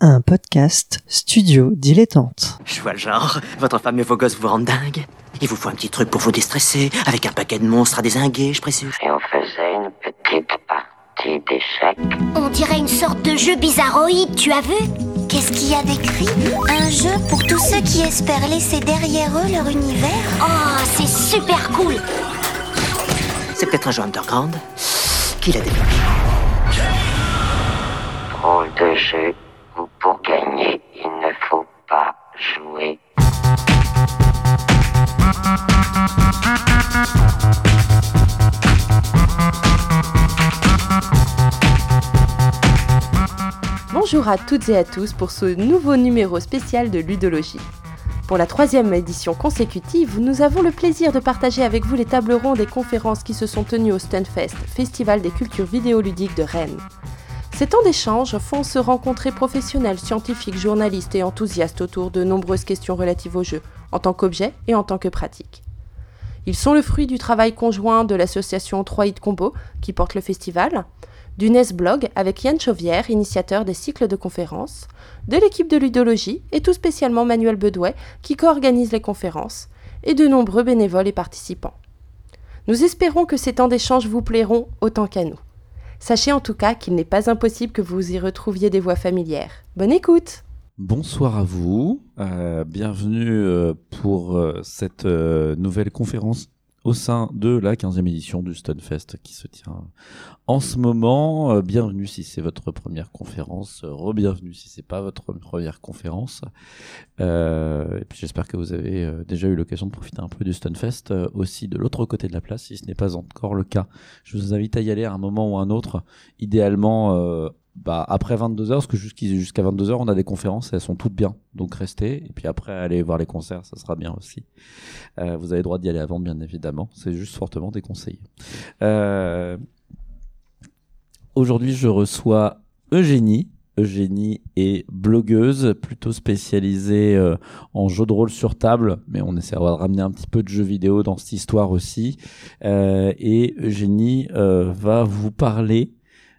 un podcast studio dilettante. Je vois le genre. Votre femme et vos gosses vous rendent dingue. Il vous faut un petit truc pour vous déstresser, avec un paquet de monstres à désinguer, je présume. Et on faisait une petite partie d'échecs. On dirait une sorte de jeu bizarroïde, tu as vu? Qu'est-ce qu'il y a d'écrit? Un jeu pour tous ceux qui espèrent laisser derrière eux leur univers? Oh, c'est super cool C'est peut-être un jeu underground qui l'a développé. Drôle de jeu pour gagner, il ne faut pas jouer. Bonjour à toutes et à tous pour ce nouveau numéro spécial de Ludologie. Pour la troisième édition consécutive, nous avons le plaisir de partager avec vous les tables rondes et conférences qui se sont tenues au Stunfest, Festival des cultures vidéoludiques de Rennes. Ces temps d'échange font se rencontrer professionnels, scientifiques, journalistes et enthousiastes autour de nombreuses questions relatives au jeu, en tant qu'objet et en tant que pratique. Ils sont le fruit du travail conjoint de l'association 3 Hit Combo, qui porte le festival, du NES Blog avec Yann Chauvière, initiateur des cycles de conférences, de l'équipe de ludologie et tout spécialement Manuel Bedouet qui co-organise les conférences, et de nombreux bénévoles et participants. Nous espérons que ces temps d'échange vous plairont autant qu'à nous. Sachez en tout cas qu'il n'est pas impossible que vous y retrouviez des voix familières. Bonne écoute Bonsoir à vous, euh, bienvenue euh, pour euh, cette nouvelle conférence au sein de la 15e édition du Stunfest qui se tient en ce moment. Euh, bienvenue si c'est votre première conférence, euh, re-bienvenue si c'est pas votre première conférence. Euh, et puis j'espère que vous avez déjà eu l'occasion de profiter un peu du Stunfest aussi de l'autre côté de la place si ce n'est pas encore le cas. Je vous invite à y aller à un moment ou un autre, idéalement bah, après 22h, parce que jusqu'à jusqu'à 22h, on a des conférences et elles sont toutes bien. Donc restez. Et puis après, allez voir les concerts, ça sera bien aussi. Euh, vous avez le droit d'y aller avant, bien évidemment. C'est juste fortement déconseillé. Euh, Aujourd'hui, je reçois Eugénie. Eugénie est blogueuse, plutôt spécialisée euh, en jeux de rôle sur table, mais on essaiera de ramener un petit peu de jeux vidéo dans cette histoire aussi. Euh, et Eugénie euh, va vous parler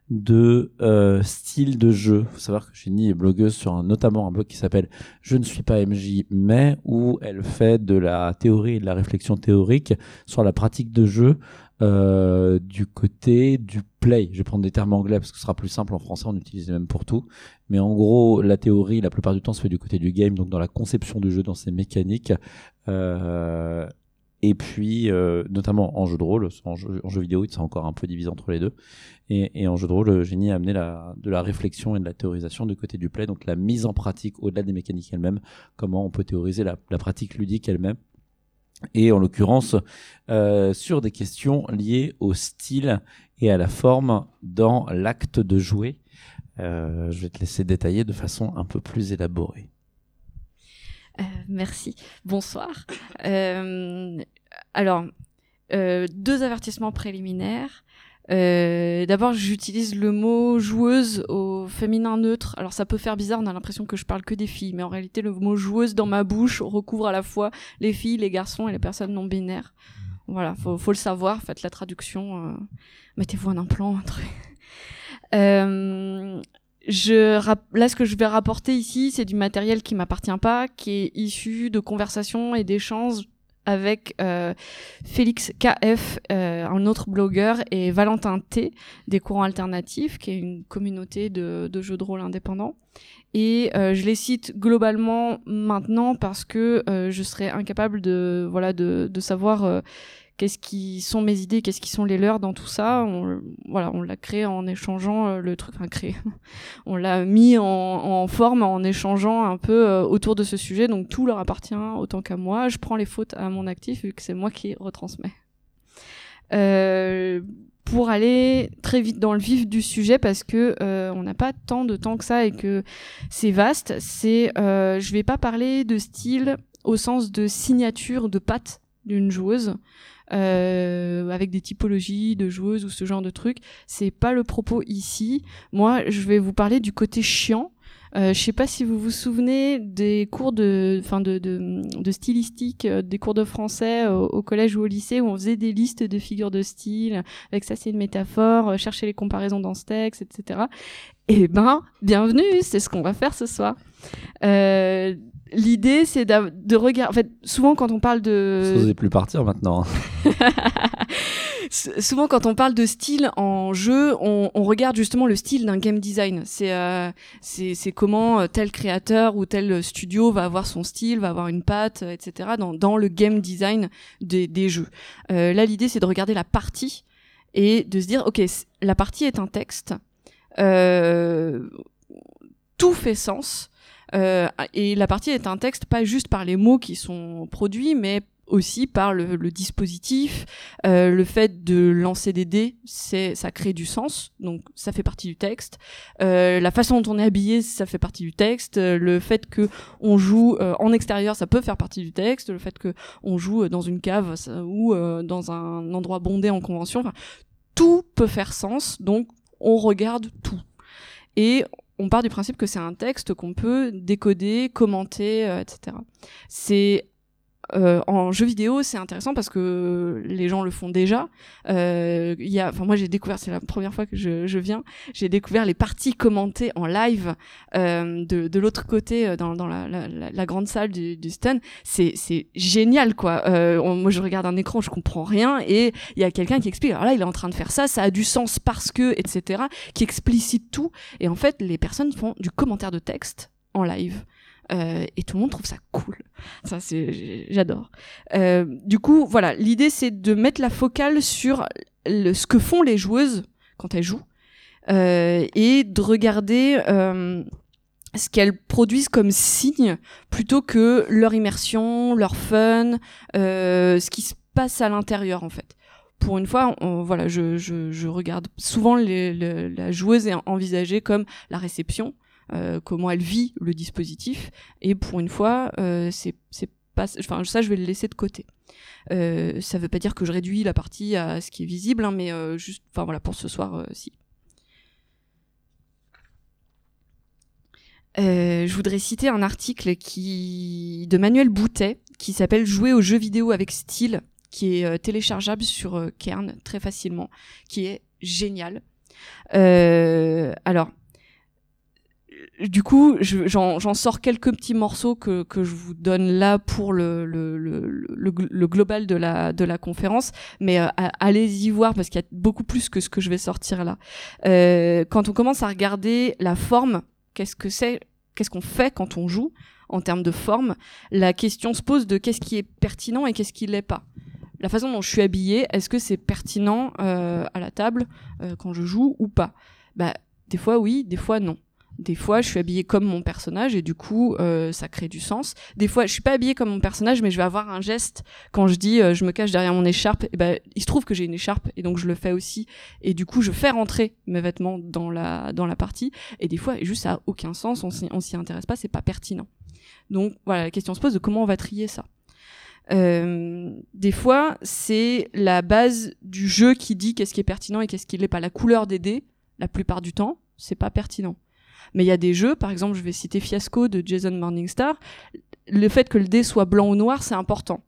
de euh, style de jeu. faut savoir que Eugénie est blogueuse sur un, notamment un blog qui s'appelle Je ne suis pas MJ, mais où elle fait de la théorie et de la réflexion théorique sur la pratique de jeu euh, du côté du play. Je vais prendre des termes anglais parce que ce sera plus simple en français, on utilise les mêmes pour tout. Mais en gros, la théorie, la plupart du temps, se fait du côté du game, donc dans la conception du jeu, dans ses mécaniques. Euh, et puis, euh, notamment en jeu de rôle, en jeu, en jeu vidéo, c'est encore un peu divisé entre les deux. Et, en jeu de rôle, Génie a amené de la réflexion et de la théorisation du côté du play, donc la mise en pratique au-delà des mécaniques elles-mêmes, comment on peut théoriser la, la pratique ludique elle-même et en l'occurrence euh, sur des questions liées au style et à la forme dans l'acte de jouer. Euh, je vais te laisser détailler de façon un peu plus élaborée. Euh, merci. Bonsoir. Euh, alors, euh, deux avertissements préliminaires. D'abord, j'utilise le mot joueuse au féminin neutre. Alors, ça peut faire bizarre, on a l'impression que je parle que des filles, mais en réalité, le mot joueuse dans ma bouche recouvre à la fois les filles, les garçons et les personnes non binaires. Voilà, faut, faut le savoir. Faites la traduction. Mettez-vous un implant, un truc. Je là, ce que je vais rapporter ici, c'est du matériel qui m'appartient pas, qui est issu de conversations et d'échanges avec euh, Félix KF, euh, un autre blogueur, et Valentin T, des courants alternatifs, qui est une communauté de, de jeux de rôle indépendants. Et euh, je les cite globalement maintenant parce que euh, je serais incapable de voilà de, de savoir euh, qu'est-ce qui sont mes idées, qu'est-ce qui sont les leurs dans tout ça. On, voilà, on l'a créé en échangeant euh, le truc, enfin créé. on l'a mis en, forme en échangeant un peu euh, autour de ce sujet. Donc tout leur appartient autant qu'à moi. Je prends les fautes à mon actif vu que c'est moi qui retransmets. Euh, pour aller très vite dans le vif du sujet parce que on n'a pas tant de temps que ça et que c'est vaste. C'est, euh, je vais pas parler de style au sens de signature de patte d'une joueuse euh, avec des typologies de joueuses ou ce genre de trucs. C'est pas le propos ici. Moi, je vais vous parler du côté chiant. Euh, je sais pas si vous vous souvenez des cours de, enfin de, de, de stylistique, euh, des cours de français au, collège ou au lycée où on faisait des listes de figures de style. Avec ça, c'est une métaphore. euh, chercher les comparaisons dans ce texte, etc. Eh ben, bienvenue. C'est ce qu'on va faire ce soir. L'idée, c'est de regarder. En fait, souvent quand on parle de, Ça plus partir maintenant. hein. Souvent quand on parle de style en jeu, on, on regarde justement le style d'un game design. C'est euh, c'est comment euh, tel créateur ou tel studio va avoir son style, va avoir une patte, etc. dans dans le game design des des jeux. Euh, là, l'idée c'est de regarder la partie et de se dire ok, la partie est un texte. Euh, tout fait sens. Euh, et la partie est un texte pas juste par les mots qui sont produits, mais aussi par le, dispositif, euh, le fait de lancer des dés, ça crée du sens, donc ça fait partie du texte. Euh, la façon dont on est habillé, ça fait partie du texte. Le fait que on joue en extérieur, ça peut faire partie du texte. Le fait que on joue dans une cave ou dans un endroit bondé en convention, tout peut faire sens. Donc on regarde tout et on part du principe que c'est un texte qu'on peut décoder, commenter, euh, etc. euh, en jeu vidéo, c'est intéressant parce que les gens le font déjà. Euh, enfin moi j'ai découvert, c'est la première fois que je, je viens, j'ai découvert les parties commentées en live euh, de, de l'autre côté euh, dans, dans la, la, la- la grande salle du, du stun. C'est c'est génial quoi. Euh, on- moi je regarde un écran, je comprends rien et il y a quelqu'un qui explique. Alors là il est en train de faire ça, ça a du sens parce que etc. Qui explicite tout et en fait les personnes font du commentaire de texte en live. Euh, et tout le monde trouve ça cool. Ça, c'est, j'adore. Euh, du coup, voilà, l'idée c'est de mettre la focale sur ce que font les joueuses quand elles jouent euh, et de regarder ce qu'elles produisent comme signe plutôt que leur immersion, leur fun, ce qui se passe à l'intérieur en fait. Pour une fois, voilà, je, regarde souvent la joueuse est envisagée comme la réception, comment elle vit le dispositif, et pour une fois, euh, c'est pas, ça, je vais le laisser de côté. Euh, ça veut pas dire que je réduis la partie à ce qui est visible, hein, mais euh, juste, voilà, pour ce soir, euh, si. Euh, je voudrais citer un article de Manuel Boutet qui s'appelle Jouer aux jeux vidéo avec style, qui est euh, téléchargeable sur euh, Kern très facilement, qui est génial. Euh, alors, du coup, je- j'en sors quelques petits morceaux que, que je vous donne là pour le, le, le, le, global de la, de la conférence, mais euh, allez-y voir parce qu'il y a beaucoup plus que ce que je vais sortir là. Euh, quand on commence à regarder la forme, qu'est-ce que c'est, qu'est-ce qu'on fait quand on joue en termes de forme, la question se pose de qu'est-ce qui est pertinent et qu'est-ce qui l'est pas. La façon dont je suis habillée, est-ce que c'est pertinent euh, à la table euh, quand je joue ou pas? Bah, des fois oui, des fois non. Des fois, je suis habillée comme mon personnage et du coup, euh, ça crée du sens. Des fois, je suis pas habillée comme mon personnage, mais je vais avoir un geste quand je dis euh, je me cache derrière mon écharpe. Et ben, il se trouve que j'ai une écharpe et donc je le fais aussi. Et du coup, je fais rentrer mes vêtements dans la dans la partie. Et des fois, juste ça a aucun sens. On s'y on s'y intéresse pas, c'est pas pertinent. Donc voilà, la question se pose de comment on va trier ça. Euh, des fois, c'est la base du jeu qui dit qu'est-ce qui est pertinent et qu'est-ce qui l'est pas. La couleur des dés, la plupart du temps, c'est pas pertinent. Mais il y a des jeux, par exemple, je vais citer Fiasco de Jason Morningstar. Le fait que le dé soit blanc ou noir, c'est important.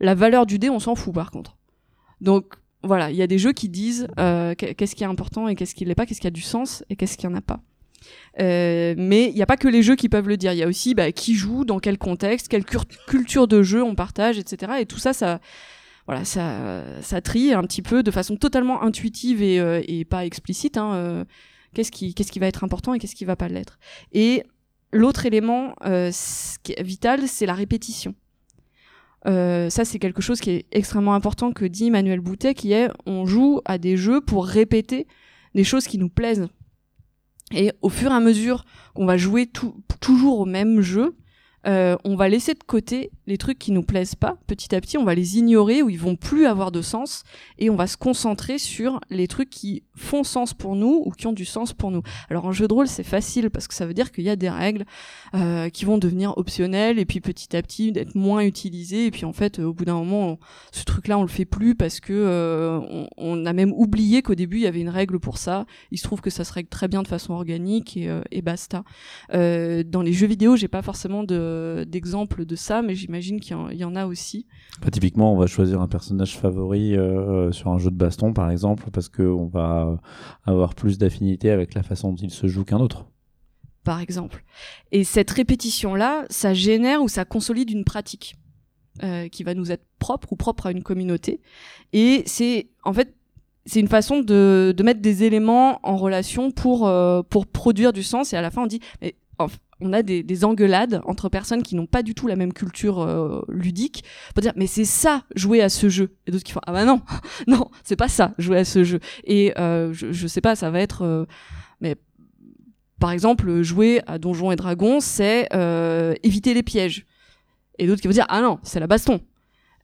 La valeur du dé, on s'en fout par contre. Donc voilà, il y a des jeux qui disent euh, qu'est-ce qui est important et qu'est-ce qui l'est pas, qu'est-ce qui a du sens et qu'est-ce qui en a pas. Euh, mais il n'y a pas que les jeux qui peuvent le dire. Il y a aussi bah, qui joue, dans quel contexte, quelle culture de jeu on partage, etc. Et tout ça, ça, voilà, ça, ça trie un petit peu de façon totalement intuitive et, euh, pas explicite. Hein, qu'est-ce qui, va être important et qu'est-ce qui va pas l'être. Et l'autre élément euh, vital, c'est la répétition. Euh, ça, c'est quelque chose qui est extrêmement important que dit Manuel Boutet, qui est on joue à des jeux pour répéter des choses qui nous plaisent. Et au fur et à mesure qu'on va jouer toujours au même jeu, euh, on va laisser de côté les trucs qui nous plaisent pas. Petit à petit, on va les ignorer ou ils vont plus avoir de sens et on va se concentrer sur les trucs qui font sens pour nous ou qui ont du sens pour nous. Alors en jeu de rôle, c'est facile parce que ça veut dire qu'il y a des règles euh, qui vont devenir optionnelles et puis petit à petit d'être moins utilisées et puis en fait, euh, au bout d'un moment, ce truc-là, on le fait plus parce que euh, on, on a même oublié qu'au début il y avait une règle pour ça. Il se trouve que ça se règle très bien de façon organique et, euh, et basta. Dans les jeux vidéo, j'ai pas forcément de d'exemples de ça, mais j'imagine qu'il y en- il y, en a aussi. Bah, typiquement, on va choisir un personnage favori euh, sur un jeu de baston, par exemple, parce qu'on va avoir plus d'affinité avec la façon dont il se joue qu'un autre. par exemple. Et cette répétition-là, ça génère ou ça consolide une pratique euh, qui va nous être propre ou propre à une communauté. Et c'est en fait c'est une façon de, de mettre des éléments en relation pour euh, pour produire du sens. Et à la fin, on dit mais en- on a des, des engueulades entre personnes qui n'ont pas du tout la même culture euh, ludique pour dire mais c'est ça jouer à ce jeu et d'autres qui font ah bah non non c'est pas ça jouer à ce jeu et euh, je, sais pas ça va être euh, mais par exemple, jouer à Donjons et Dragons, c'est éviter les pièges. Et d'autres qui vont dire ah non, c'est la baston.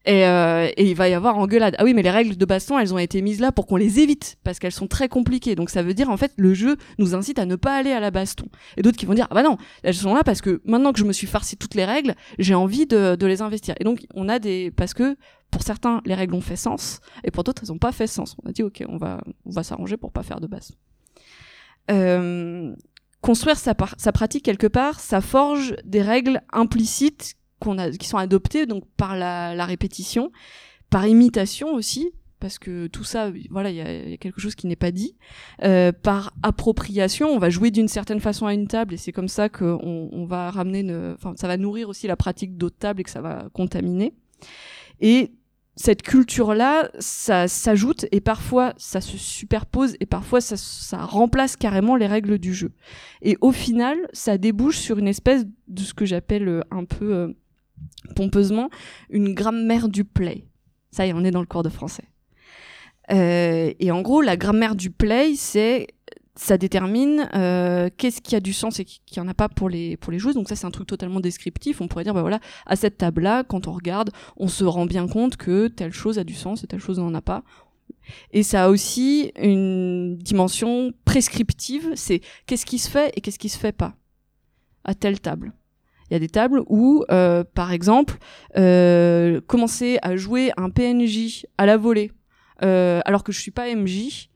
Et, euh, et il va y avoir engueulade. Ah oui, mais les règles de baston, elles ont été mises là pour qu'on les évite parce qu'elles sont très compliquées. Donc ça veut dire en fait le jeu nous incite à ne pas aller à la baston. Et d'autres qui vont dire ah bah non, elles sont là parce que maintenant que je me suis farci toutes les règles, j'ai envie de, de les investir. Et donc on a des parce que pour certains les règles ont fait sens et pour d'autres elles n'ont pas fait sens. On a dit ok, on va on va s'arranger pour pas faire de baston. Euh, construire sa, sa pratique quelque part, ça forge des règles implicites qu'on a, qui sont adoptées donc par la, la répétition, par imitation aussi, parce que tout ça, voilà, il y y a quelque chose qui n'est pas dit. Euh, par appropriation, on va jouer d'une certaine façon à une table et c'est comme ça qu'on on va ramener, enfin, ça va nourrir aussi la pratique d'autres tables et que ça va contaminer. Et cette culture-là, ça s'ajoute et parfois ça se superpose et parfois ça, ça remplace carrément les règles du jeu. Et au final, ça débouche sur une espèce de ce que j'appelle euh, un peu euh, pompeusement une grammaire du play. Ça y est, on est dans le cours de français. Euh, et en gros, la grammaire du play, c'est ça détermine euh, qu'est-ce qui a du sens et qui qui en a pas pour les pour les. Donc ça, c'est un truc totalement descriptif. On pourrait dire, bah voilà, à cette table-là, quand on regarde, on se rend bien compte que telle chose a du sens et telle chose n'en a pas. Et ça a aussi une dimension prescriptive, c'est qu'est-ce qui se fait et qu'est-ce qui se fait pas à telle table. Il y a des tables où, euh, par exemple, euh, commencer à jouer un PNJ à la volée, euh, alors que je suis pas MJ,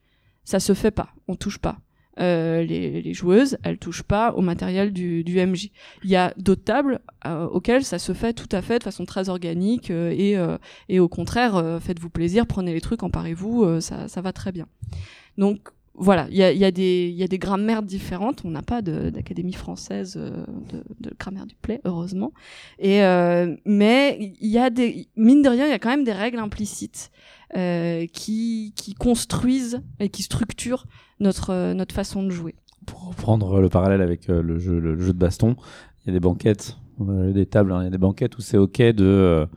ça se fait pas, on touche pas. Les, joueuses, elles touchent pas au matériel du, du MJ. Il y a d'autres tables auxquelles ça se fait tout à fait de façon très organique et, et au contraire, faites-vous plaisir, prenez les trucs, emparez-vous, ça, ça va très bien. Donc voilà, il y a, des- grammaires différentes. On n'a pas d'académie française euh, de, grammaire du play, heureusement. Et euh, mais il y a des mine de rien, il y a quand même des règles implicites euh, qui construisent et qui structurent notre façon de jouer. Pour reprendre le parallèle avec le, jeu, de baston, il y a des banquettes, des tables, hein, il y a des banquettes où c'est ok de,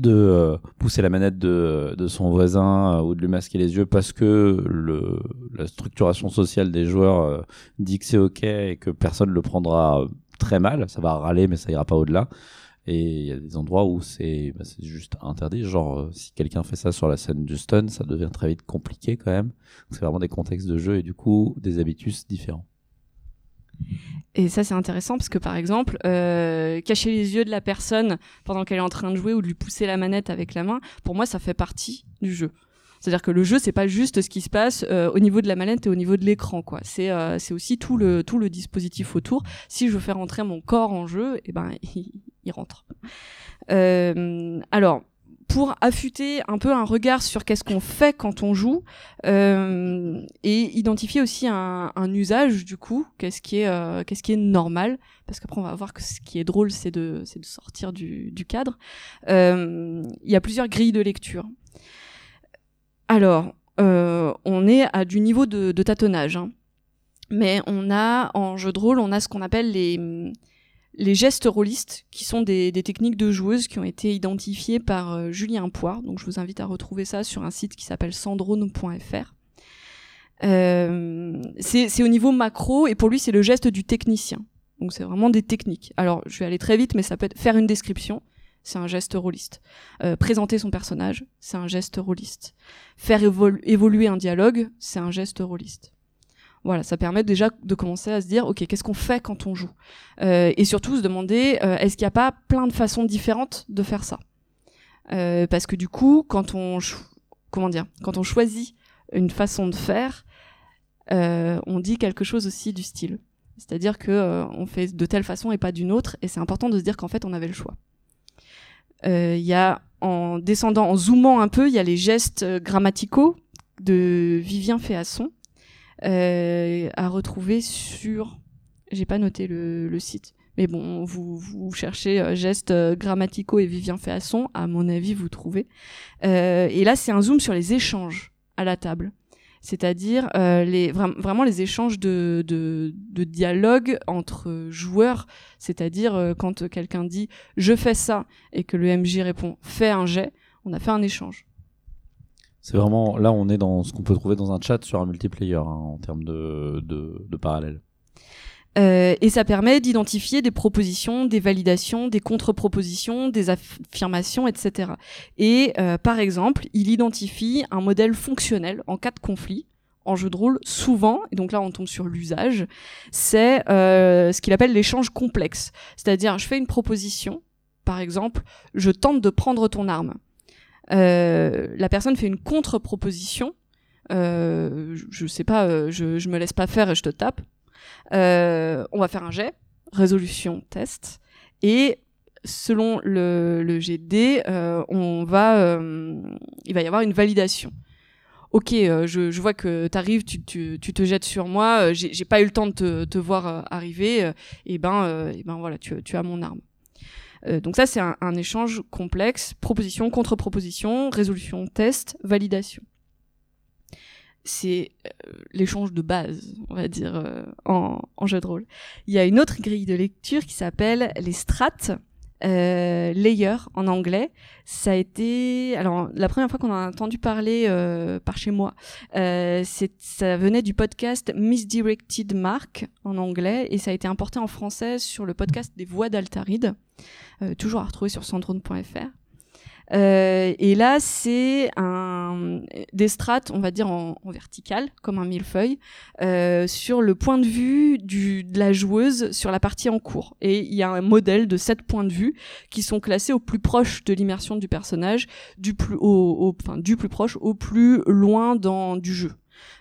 de euh, pousser la manette de, de son voisin euh, ou de lui masquer les yeux parce que le, la structuration sociale des joueurs euh, dit que c'est ok et que personne le prendra très mal. Ça va râler, mais ça ira pas au-delà. Et il y a des endroits où c'est bah, juste interdit. Genre, si quelqu'un fait ça sur la scène du stun, ça devient très vite compliqué quand même. C'est vraiment des contextes de jeu et du coup des habitus différents. Et ça, c'est intéressant parce que, par exemple, euh, cacher les yeux de la personne pendant qu'elle est en train de jouer ou de lui pousser la manette avec la main, pour moi, ça fait partie du jeu. C'est-à-dire que le jeu, c'est pas juste ce qui se passe euh, au niveau de la manette et au niveau de l'écran, quoi. C'est euh, aussi tout le tout le dispositif autour. Si je fais rentrer mon corps en jeu, et ben il, il rentre. Alors, pour affûter un peu un regard sur qu'est-ce qu'on fait quand on joue euh, et identifier aussi un, un usage du coup, qu'est-ce qui est euh, qu'est-ce qui est normal, parce qu'après on va voir que ce qui est drôle, c'est de c'est de sortir du, du cadre. Euh, Il y a plusieurs grilles de lecture. Alors, euh, on est à du niveau de, de tâtonnage, hein. mais on a en jeu de rôle, on a ce qu'on appelle les les gestes rôlistes, qui sont des, des techniques de joueuses qui ont été identifiées par euh, Julien Poire. Donc je vous invite à retrouver ça sur un site qui s'appelle sandrone.fr. Euh, c'est au niveau macro et pour lui c'est le geste du technicien. Donc c'est vraiment des techniques. Alors je vais aller très vite, mais ça peut être faire une description, c'est un geste rôliste. Euh, présenter son personnage, c'est un geste rôliste. Faire évolu- évoluer un dialogue, c'est un geste rôliste. Voilà, ça permet déjà de commencer à se dire, ok, qu'est-ce qu'on fait quand on joue? Euh, Et surtout se demander, euh, est-ce qu'il n'y a pas plein de façons différentes de faire ça? Euh, Parce que du coup, quand on, comment dire, quand on choisit une façon de faire, on dit quelque chose aussi du style. C'est-à-dire que on fait de telle façon et pas d'une autre, et c'est important de se dire qu'en fait on avait le choix. Il y a en descendant, en zoomant un peu, il y a les gestes grammaticaux de Vivien Féasson à retrouver sur. J'ai pas noté le, le site, mais bon, vous, vous cherchez euh, gestes euh, grammaticaux et Vivien Féasson, à mon avis, vous trouvez. Euh, et là, c'est un zoom sur les échanges à la table c'est-à-dire euh, les vra- vraiment les échanges de, de, de dialogue entre joueurs, c'est-à-dire euh, quand quelqu'un dit je fais ça et que le MJ répond fais un jet, on a fait un échange. C'est vraiment là, on est dans ce qu'on peut trouver dans un chat sur un multiplayer hein, en termes de, de, de parallèle. Euh, et ça permet d'identifier des propositions, des validations, des contre-propositions, des affirmations, etc. Et euh, par exemple, il identifie un modèle fonctionnel en cas de conflit. En jeu de rôle, souvent, et donc là on tombe sur l'usage, c'est euh, ce qu'il appelle l'échange complexe. C'est-à-dire, je fais une proposition, par exemple, je tente de prendre ton arme. Euh, la personne fait une contre-proposition, euh, je, je sais pas, euh, je, je me laisse pas faire et je te tape. On va faire un jet, résolution, test, et selon le, le GD, on va, il va y avoir une validation. Ok, euh, je, je vois que tu, tu, tu te jettes sur moi, euh, j'ai pas eu le temps de te, te voir arriver, et ben, et ben voilà, tu, tu as mon arme. Euh, donc ça, c'est un, échange complexe, proposition, contre-proposition, résolution, test, validation c'est euh, l'échange de base, on va dire, euh, en, en jeu de rôle. Il y a une autre grille de lecture qui s'appelle les strates, euh, layer en anglais. Ça a été, alors la première fois qu'on a entendu parler euh, par chez moi, euh, ça venait du podcast Misdirected Mark en anglais et ça a été importé en français sur le podcast des voix d'Altaride, euh, toujours à retrouver sur sandrone.fr. Euh, et là, c'est un des strates, on va dire en, en vertical, comme un millefeuille, euh, sur le point de vue du, de la joueuse sur la partie en cours. Et il y a un modèle de sept points de vue qui sont classés au plus proche de l'immersion du personnage, du plus au, au- enfin du plus proche au plus loin dans du jeu.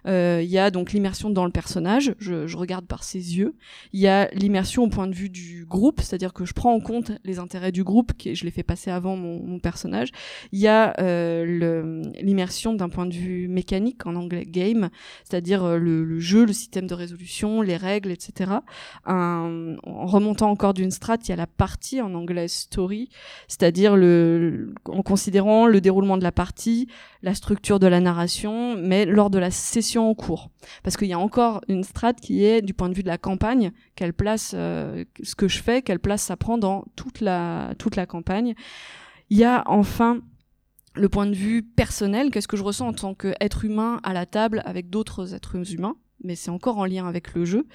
Euh, Il y a donc l'immersion dans le personnage, je, je regarde par ses yeux. Il y a l'immersion au point de vue du groupe, c'est-à-dire que je prends en compte les intérêts du groupe, qui je les fais passer avant mon, mon personnage. Il y a euh, l'immersion d'un point de vue mécanique, en anglais game, c'est-à-dire euh, le, le jeu, le système de résolution, les règles, etc. Un- en remontant encore d'une strate, il y a la partie en anglais story, c'est-à-dire le, en considérant le déroulement de la partie, la structure de la narration, mais lors de la session en cours. Parce qu'il y a encore une strate qui est du point de vue de la campagne, quelle place euh, ce que je fais, quelle place ça prend dans toute la, toute la campagne. Il y a enfin le point de vue personnel, qu'est-ce que je ressens en tant qu'être humain à la table avec d'autres êtres humains, mais c'est encore en lien avec le jeu.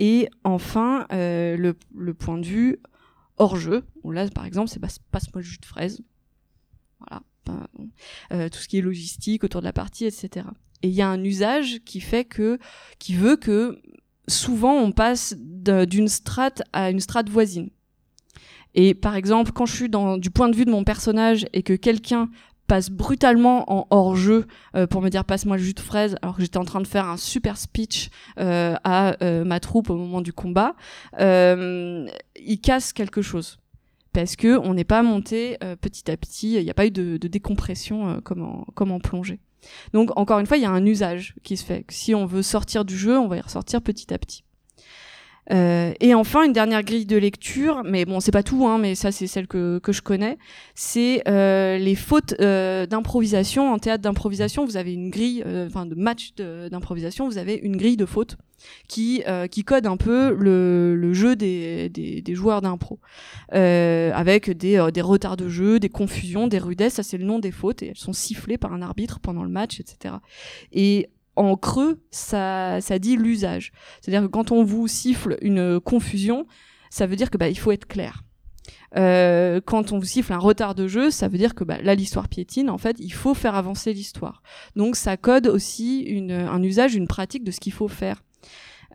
Et enfin, euh, le, point de vue hors jeu, où là par exemple c'est passe- passe-moi le jus de fraise. Voilà. Euh, tout ce qui est logistique autour de la partie, etc. Et il y a un usage qui fait que, qui veut que souvent on passe d'une strate à une strate voisine. Et par exemple, quand je suis dans, du point de vue de mon personnage et que quelqu'un passe brutalement en hors-jeu euh, pour me dire passe-moi le jus de fraise alors que j'étais en train de faire un super speech euh, à euh, ma troupe au moment du combat, euh, il casse quelque chose parce que on n'est pas monté euh, petit à petit, il n'y a pas eu de, décompression euh, comme, en, comme en plongée. Donc encore une fois, il y a un usage qui se fait. Si on veut sortir du jeu, on va y ressortir petit à petit. Euh, et enfin, une dernière grille de lecture, mais bon, c'est pas tout, hein, mais ça c'est celle que, que je connais, c'est euh, les fautes euh, d'improvisation. En théâtre d'improvisation, vous avez une grille, euh, enfin de match d'improvisation, vous avez une grille de fautes qui, euh, qui code un peu le, le jeu des, des, des joueurs d'impro, avec des, des retards de jeu, des confusions, des rudesses, ça c'est le nom des fautes, et elles sont sifflées par un arbitre pendant le match, etc. Et en creux, ça, dit l'usage. C'est-à-dire que quand on vous siffle une confusion, ça veut dire que bah, il faut être clair. Euh, quand on vous siffle un retard de jeu, ça veut dire que bah, là l'histoire piétine. En fait, il faut faire avancer l'histoire. Donc ça code aussi un usage, une pratique de ce qu'il faut faire.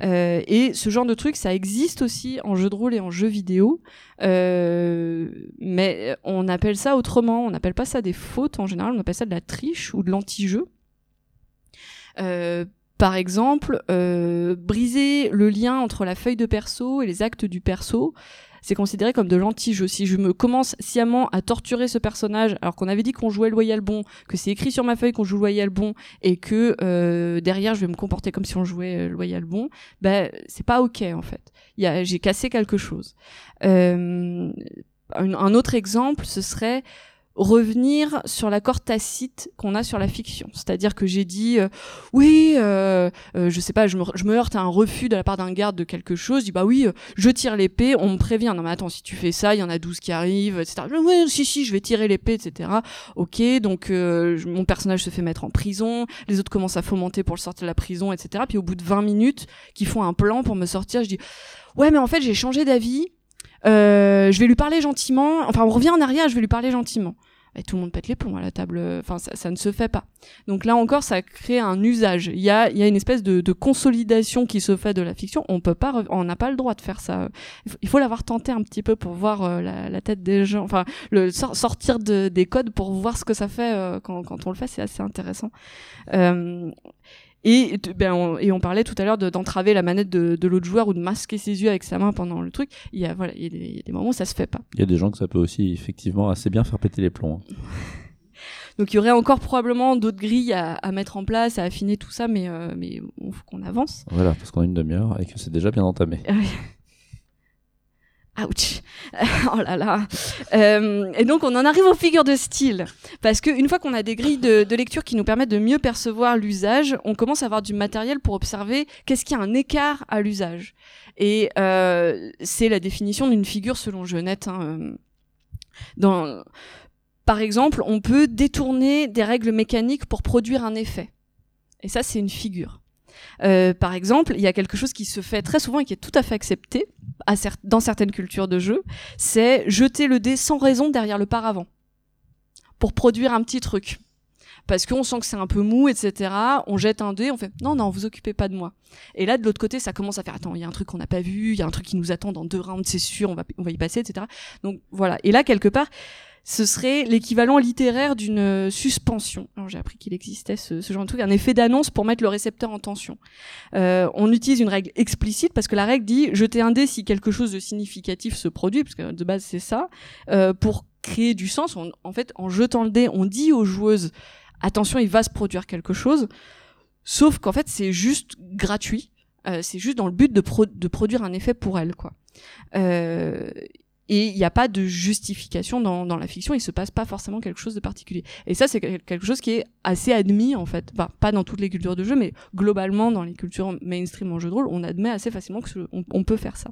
Euh, et ce genre de truc, ça existe aussi en jeu de rôle et en jeu vidéo, euh, mais on appelle ça autrement. On n'appelle pas ça des fautes en général, on appelle ça de la triche ou de l'anti-jeu. Euh, par exemple, euh, briser le lien entre la feuille de perso et les actes du perso, c'est considéré comme de l'anti-jeu. Si je me commence sciemment à torturer ce personnage, alors qu'on avait dit qu'on jouait loyal bon, que c'est écrit sur ma feuille qu'on joue loyal bon, et que euh, derrière je vais me comporter comme si on jouait euh, loyal bon, ben c'est pas ok en fait. J'ai cassé quelque chose. Euh, un autre exemple, ce serait revenir sur l'accord tacite qu'on a sur la fiction. C'est-à-dire que j'ai dit euh, oui, euh, euh, je sais pas, je me, je me heurte à un refus de la part d'un garde de quelque chose. Je dis bah oui, euh, je tire l'épée, on me prévient. Non mais attends, si tu fais ça, il y en a 12 qui arrivent, etc. Oui, si si, je vais tirer l'épée, etc. Ok, donc euh, mon personnage se fait mettre en prison, les autres commencent à fomenter pour le sortir de la prison, etc. Puis au bout de 20 minutes, qui font un plan pour me sortir, je dis ouais mais en fait j'ai changé d'avis. Euh, je vais lui parler gentiment. Enfin, on revient en arrière, je vais lui parler gentiment. Et tout le monde pète les plombs à la table. Enfin, ça, ne se fait pas. Donc là encore, ça crée un usage. Il y a, il y a une espèce de, de consolidation qui se fait de la fiction. On peut pas, on n'a pas le droit de faire ça. Il faut- l'avoir tenté un petit peu pour voir euh, la, tête des gens. Enfin, le sor- sortir de, des codes pour voir ce que ça fait euh, quand, quand on le fait, c'est assez intéressant. Euh, et, ben, on, et on parlait tout à l'heure de- d'entraver la manette de, de l'autre joueur ou de masquer ses yeux avec sa main pendant le truc. Il y a, voilà, il y a des, il y a des moments où ça se fait pas. Il y a des gens que ça peut aussi effectivement assez bien faire péter les plombs. hein. Donc il y aurait encore probablement d'autres grilles à, à mettre en place, à affiner tout ça, mais euh, mais il faut qu'on avance. Voilà, parce qu'on a une demi-heure et que c'est déjà bien entamé. Ouch Oh là là Euh, Et donc on en arrive aux figures de style. Parce qu'une fois qu'on a des grilles de, de lecture qui nous permettent de mieux percevoir l'usage, on commence à avoir du matériel pour observer qu'est-ce qu'il y a un écart à l'usage. Et euh, c'est la définition d'une figure selon Jeunette. hein, euh, Dans... Par exemple, on peut détourner des règles mécaniques pour produire un effet. Et ça, c'est une figure. Euh, par exemple, il y a quelque chose qui se fait très souvent et qui est tout à fait accepté dans certaines cultures de jeu, c'est jeter le dé sans raison derrière le paravent pour produire un petit truc. Parce qu'on sent que c'est un peu mou, etc. On jette un dé, on fait non, non, vous occupez pas de moi. Et là, de l'autre côté, ça commence à faire attends, il y a un truc qu'on n'a pas vu, il y a un truc qui nous attend dans deux rounds, c'est sûr, on va, on va y passer, etc. Donc voilà. Et là, quelque part, ce serait l'équivalent littéraire d'une euh, suspension. J'ai appris qu'il existait ce, genre de truc, un effet d'annonce pour mettre le récepteur en tension. Euh, on utilise une règle explicite parce que la règle dit jeter un dé si quelque chose de significatif se produit, parce que de base c'est ça, euh, pour créer du sens. En fait, en jetant le dé, on dit aux joueuses attention, il va se produire quelque chose, sauf qu'en fait c'est juste gratuit. Euh, c'est juste dans le but de produire un effet pour elle, quoi. Euh, et il n'y a pas de justification dans, la fiction, il se passe pas forcément quelque chose de particulier. Et ça, c'est quel- quelque chose qui est assez admis, en fait. Pas dans toutes les cultures de jeu, mais globalement, dans les cultures mainstream en jeu de rôle, on admet assez facilement que ce- on, peut faire ça.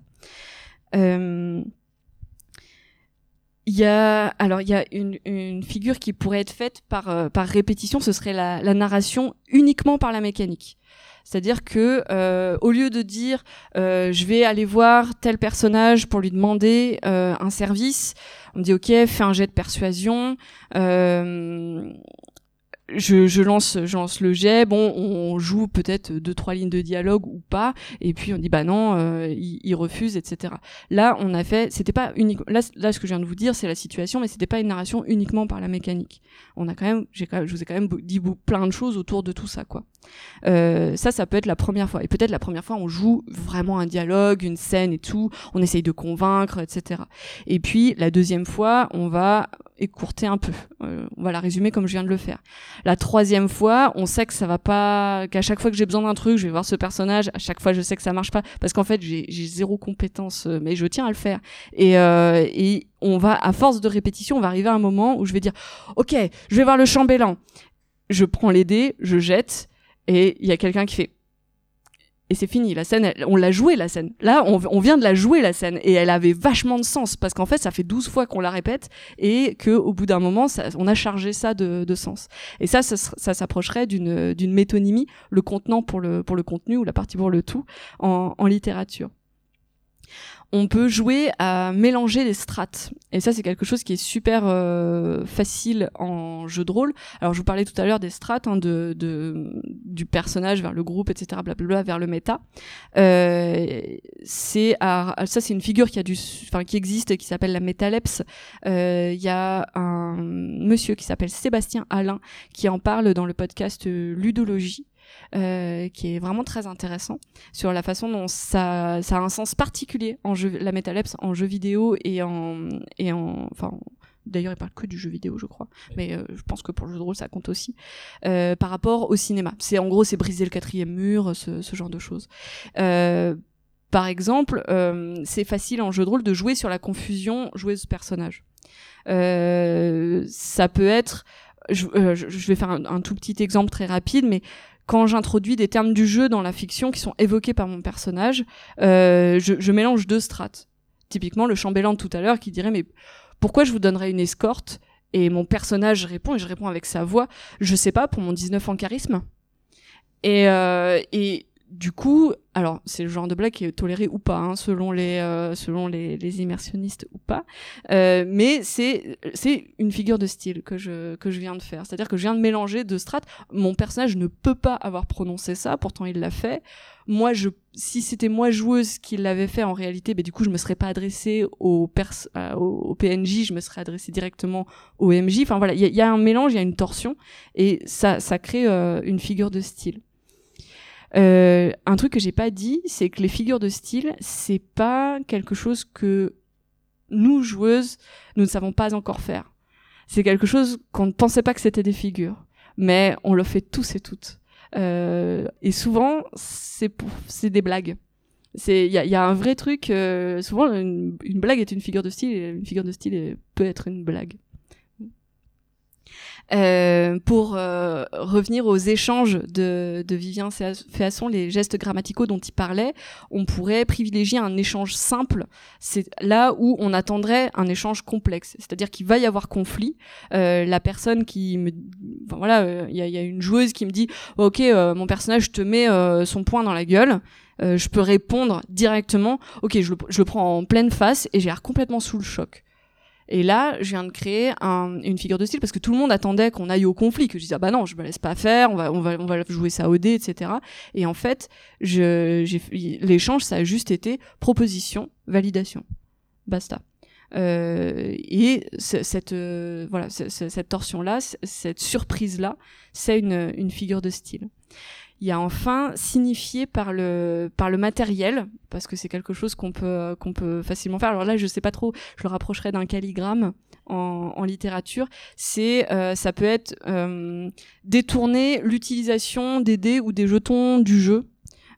Euh, Il y a, alors il y a une, figure qui pourrait être faite par, euh, par répétition, ce serait la narration uniquement par la mécanique. C'est-à-dire que euh, au lieu de dire euh, je vais aller voir tel personnage pour lui demander euh, un service, on me dit ok fais un jet de persuasion. Je, je lance je lance le jet. Bon on joue peut-être deux trois lignes de dialogue ou pas. Et puis on dit bah non euh, il, il refuse etc là on a fait c'était pas unique là, là ce que je viens de vous dire c'est la situation mais c'était pas une narration uniquement par la mécanique. On a quand même j'ai quand même je vous ai quand même dit plein de choses autour de tout ça quoi. Euh, ça ça peut être la première fois. Et peut-être la première fois on joue vraiment un dialogue une scène et tout. On essaye de convaincre etc et puis la deuxième fois on va écourter un peu. Euh, on va la résumer comme je viens de le faire la troisième fois, on sait que ça va pas, qu'à chaque fois que j'ai besoin d'un truc, je vais voir ce personnage. À chaque fois, je sais que ça marche pas parce qu'en fait, j'ai zéro compétence, euh, mais je tiens à le faire. Et, euh, et on va, à force de répétition, on va arriver à un moment où je vais dire, ok, je vais voir le chambellan. Je prends les dés, je jette, et il y a quelqu'un qui fait. Et c'est fini. La scène, on l'a jouée, la scène. Là, on, vient de la jouer, la scène. Et elle avait vachement de sens. Parce qu'en fait, ça fait 12 fois qu'on la répète. Et qu'au bout d'un moment, on a chargé ça de, sens. Et ça, ça, s'approcherait d'une métonymie, le contenant pour le, contenu ou la partie pour le tout, en littérature. On peut jouer à mélanger les strates. Et ça, c'est quelque chose qui est super euh, facile en jeu de rôle. Alors, je vous parlais tout à l'heure des strates, hein, de, de, du personnage vers le groupe, etc., blablabla, vers le méta. Euh, c'est ça, c'est une figure qui a du, enfin, qui existe qui s'appelle la métalepse. Euh, Il y a un monsieur qui s'appelle Sébastien Alain qui en parle dans le podcast euh, Ludologie. Euh, qui est vraiment très intéressant sur la façon dont ça, a un sens particulier en jeu, la métalepse en jeu vidéo et en, et en, enfin, D'ailleurs, il parle que du jeu vidéo, je crois. Mais euh, je pense que pour le jeu de rôle, ça compte aussi. Euh, par rapport au cinéma. C'est en gros, c'est briser le quatrième mur, ce, genre de choses. Par exemple, c'est facile en jeu de rôle de jouer sur la confusion joueuse-personnage. Ça peut être, je, vais faire un tout petit exemple très rapide, mais quand j'introduis des termes du jeu dans la fiction qui sont évoqués par mon personnage, euh, je, mélange deux strates. Typiquement, le chambellan de tout à l'heure qui dirait mais pourquoi je vous donnerais une escorte? Et mon personnage répond et je réponds avec sa voix, je sais pas pour mon 19 en charisme. Et, euh, et du coup, alors c'est le genre de blague qui est toléré ou pas, hein, selon les euh, selon les, les immersionnistes ou pas. Euh, mais c'est c'est une figure de style que je que je viens de faire. C'est-à-dire que je viens de mélanger deux strates. Mon personnage ne peut pas avoir prononcé ça, pourtant il l'a fait. Moi, je si c'était moi joueuse qui l'avait fait en réalité, ben du coup je me serais pas adressée au, pers euh, au, PNJ, je me serais adressée directement au MJ. Enfin voilà, il y, y a un mélange, il y a une torsion et ça ça crée euh, une figure de style. Euh, un truc que j'ai pas dit, c'est que les figures de style, c'est pas quelque chose que nous joueuses, nous ne savons pas encore faire. C'est quelque chose qu'on ne pensait pas que c'était des figures, mais on le fait tous et toutes. Euh, et souvent, c'est c'est des blagues. C'est, il y a, y a un vrai truc. euh, souvent, une, une blague est une figure de style, et une figure de style peut être une blague. Euh, pour euh, revenir aux échanges de, de Vivien Féas- Féasson, les gestes grammaticaux dont il parlait, on pourrait privilégier un échange simple. C'est là où on attendrait un échange complexe. C'est-à-dire qu'il va y avoir conflit. Euh, la personne qui me, voilà, euh, il y, a, une joueuse qui me dit, ok, euh, mon personnage te met son poing dans la gueule. Je peux répondre directement, ok, je le, je le prends en pleine face et j'ai l'air complètement sous le choc. Et là, je viens de créer un- une figure de style parce que tout le monde attendait qu'on aille au conflit, que je disais ah bah non, je me laisse pas faire, on va on va on va jouer ça au dé, etc. Et en fait, l'échange ça a juste été proposition, validation, basta. Euh, et ce- cette euh, voilà ce- ce- cette torsion là, cette surprise là, c'est une une figure de style. Il y a enfin signifié par le par le matériel parce que c'est quelque chose qu'on peut qu'on peut facilement faire. Alors là, je sais pas trop, je le rapprocherai d'un calligramme en, littérature. C'est euh, ça peut être euh, détourner l'utilisation des dés ou des jetons du jeu.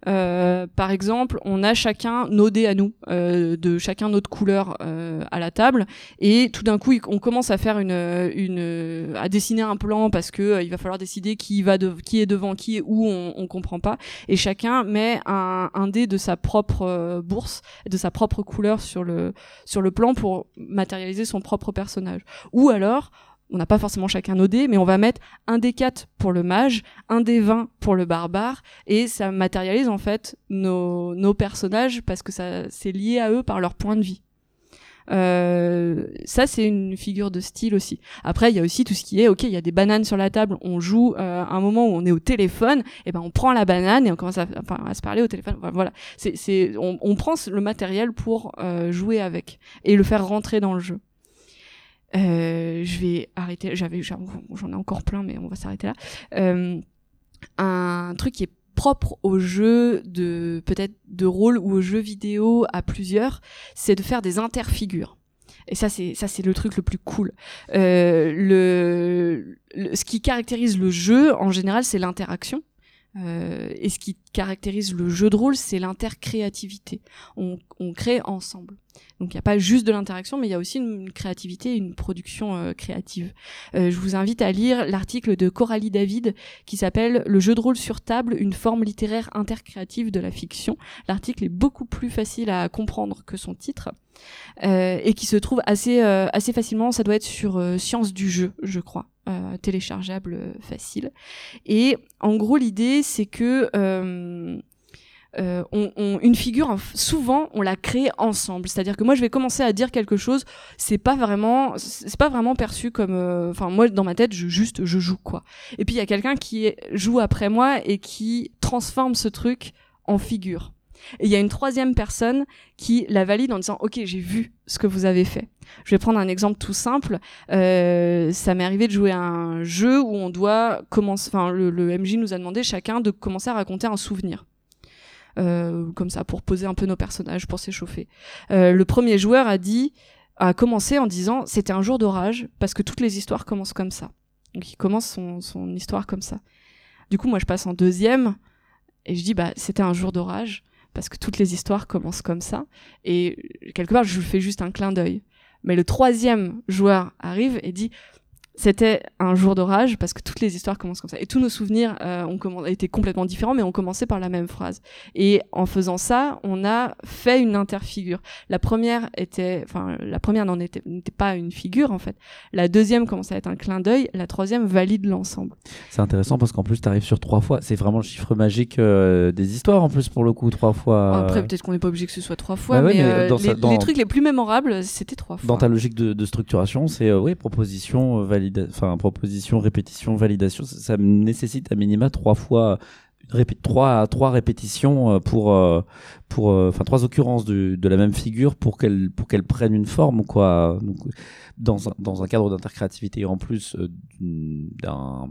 Euh, par exemple, on a chacun nos dés à nous, euh, de chacun notre couleur euh, à la table, et tout d'un coup, on commence à faire une, une, à dessiner un plan parce que euh, il va falloir décider qui va, de, qui est devant qui et où, on, on comprend pas, et chacun met un, un dé de sa propre euh, bourse, de sa propre couleur sur le sur le plan pour matérialiser son propre personnage. Ou alors, on n'a pas forcément chacun nos dés, mais on va mettre un dé 4 pour le mage, un dé 20 pour le barbare, et ça matérialise en fait nos, nos personnages parce que ça c'est lié à eux par leur point de vie. Euh, ça c'est une figure de style aussi. Après il y a aussi tout ce qui est ok il y a des bananes sur la table, on joue euh, un moment où on est au téléphone, et ben on prend la banane et on commence à, enfin, à se parler au téléphone. Voilà, c'est on, on prend le matériel pour euh, jouer avec et le faire rentrer dans le jeu. Euh, je vais arrêter. J'avais, j'en ai encore plein, mais on va s'arrêter là. Euh, un truc qui est propre au jeu de peut-être de rôle ou au jeu vidéo à plusieurs, c'est de faire des interfigures. Et ça, c'est ça, c'est le truc le plus cool. Euh, le- ce qui caractérise le jeu en général, c'est l'interaction. Euh, et ce qui caractérise le jeu de rôle, c'est l'intercréativité. On, on crée ensemble. Donc il n'y a pas juste de l'interaction, mais il y a aussi une, créativité, une production euh, créative. Euh, je vous invite à lire l'article de Coralie David qui s'appelle Le jeu de rôle sur table, une forme littéraire intercréative de la fiction. L'article est beaucoup plus facile à comprendre que son titre. Euh, et qui se trouve assez euh, assez facilement. Ça doit être sur Science du jeu, je crois, téléchargeable facile. Et en gros, l'idée c'est que on, une figure, souvent, on la crée ensemble. C'est-à-dire que moi, je vais commencer à dire quelque chose, c'est pas vraiment, c'est pas vraiment perçu comme, enfin, moi, dans ma tête, je juste, je joue quoi. Et puis il y a quelqu'un qui joue après moi et qui transforme ce truc en figure. Et il y a une troisième personne qui la valide en disant ok j'ai vu ce que vous avez fait. Je vais prendre un exemple tout simple. Euh, ça m'est arrivé de jouer à un jeu où on doit commencer. Enfin le, MJ nous a demandé chacun de commencer à raconter un souvenir. Euh, comme ça pour poser un peu nos personnages pour s'échauffer. Euh, le premier joueur a dit a commencé en disant c'était un jour d'orage parce que toutes les histoires commencent comme ça. Donc il commence son, son histoire comme ça. Du coup moi je passe en deuxième et je dis bah c'était un jour d'orage parce que toutes les histoires commencent comme ça. Et quelque part, je fais juste un clin d'œil. Mais le troisième joueur arrive et dit c'était un jour d'orage parce que toutes les histoires commencent comme ça. Et tous nos souvenirs euh, ont été complètement différents, mais ont commencé par la même phrase. Et en faisant ça, on a fait une interfigure. La première était, enfin, la première n'en était, n'était pas une figure en fait. La deuxième commençait à être un clin d'œil. La troisième valide l'ensemble. C'est intéressant parce qu'en plus, tu arrives sur trois fois. C'est vraiment le chiffre magique euh, des histoires en plus pour le coup, trois fois. Après, peut-être qu'on n'est pas obligé que ce soit trois fois, bah mais, euh, les, trucs les plus mémorables, c'était trois fois. Dans ta logique de, de structuration, c'est oui, proposition, enfin proposition, répétition, validation, ça, nécessite à minima trois fois trois répétitions euh, pour euh, euh, enfin trois occurrences de, la même figure pour qu'elle pour prenne une forme quoi. Dans un, cadre d'intercréativité en plus d'un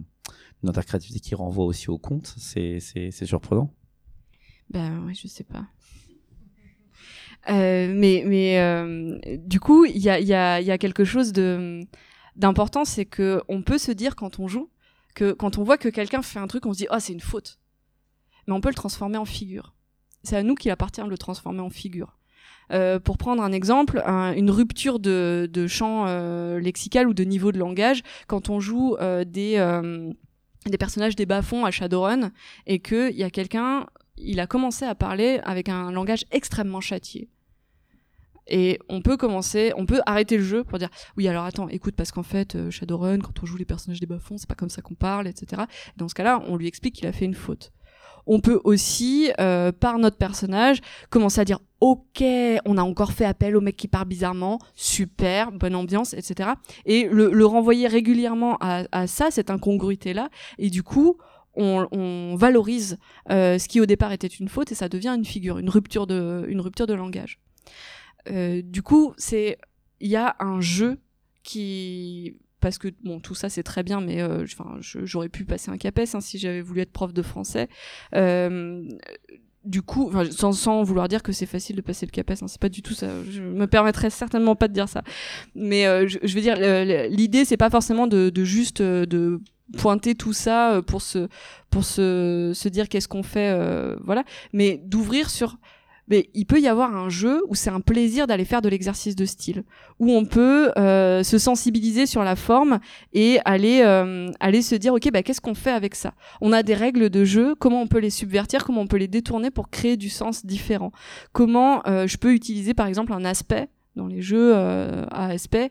d'une intercréativité qui renvoie aussi au conte c'est surprenant. Ben oui je sais pas. Mais du coup il y a quelque chose de d'important, c'est que on peut se dire quand on joue que quand on voit que quelqu'un fait un truc, on se dit oh c'est une faute, mais on peut le transformer en figure. C'est à nous qu'il appartient de le transformer en figure. Euh, pour prendre un exemple, une rupture de, champ euh, lexical ou de niveau de langage, quand on joue euh, des, des personnages des bas-fonds à Shadowrun et qu'il y a quelqu'un, il a commencé à parler avec un langage extrêmement châtié et on peut commencer, on peut arrêter le jeu pour dire oui alors attends écoute parce qu'en fait euh, Shadowrun quand on joue les personnages des bas-fonds c'est pas comme ça qu'on parle etc. dans ce cas-là on lui explique qu'il a fait une faute. On peut aussi euh, par notre personnage commencer à dire ok on a encore fait appel au mec qui parle bizarrement super bonne ambiance etc. Et le, renvoyer régulièrement à, ça cette incongruité là et du coup on, valorise euh, ce qui au départ était une faute et ça devient une figure, une rupture de, une rupture de langage. Euh, du coup, c'est il y a un jeu qui parce que bon tout ça c'est très bien mais euh, j'aurais pu passer un CAPES hein, si j'avais voulu être prof de français. Euh, du coup sans, vouloir dire que c'est facile de passer le CAPES hein, c'est pas du tout ça. Je me permettrais certainement pas de dire ça. Mais je, je, veux dire l'idée c'est pas forcément de, de juste de pointer tout ça pour se pour se, se dire qu'est-ce qu'on fait voilà. Mais d'ouvrir sur mais il peut y avoir un jeu où c'est un plaisir d'aller faire de l'exercice de style, où on peut euh, se sensibiliser sur la forme et aller euh, aller se dire ok bah qu'est-ce qu'on fait avec ça? On a des règles de jeu, comment on peut les subvertir, comment on peut les détourner pour créer du sens différent? Comment euh, je peux utiliser par exemple un aspect dans les jeux à aspect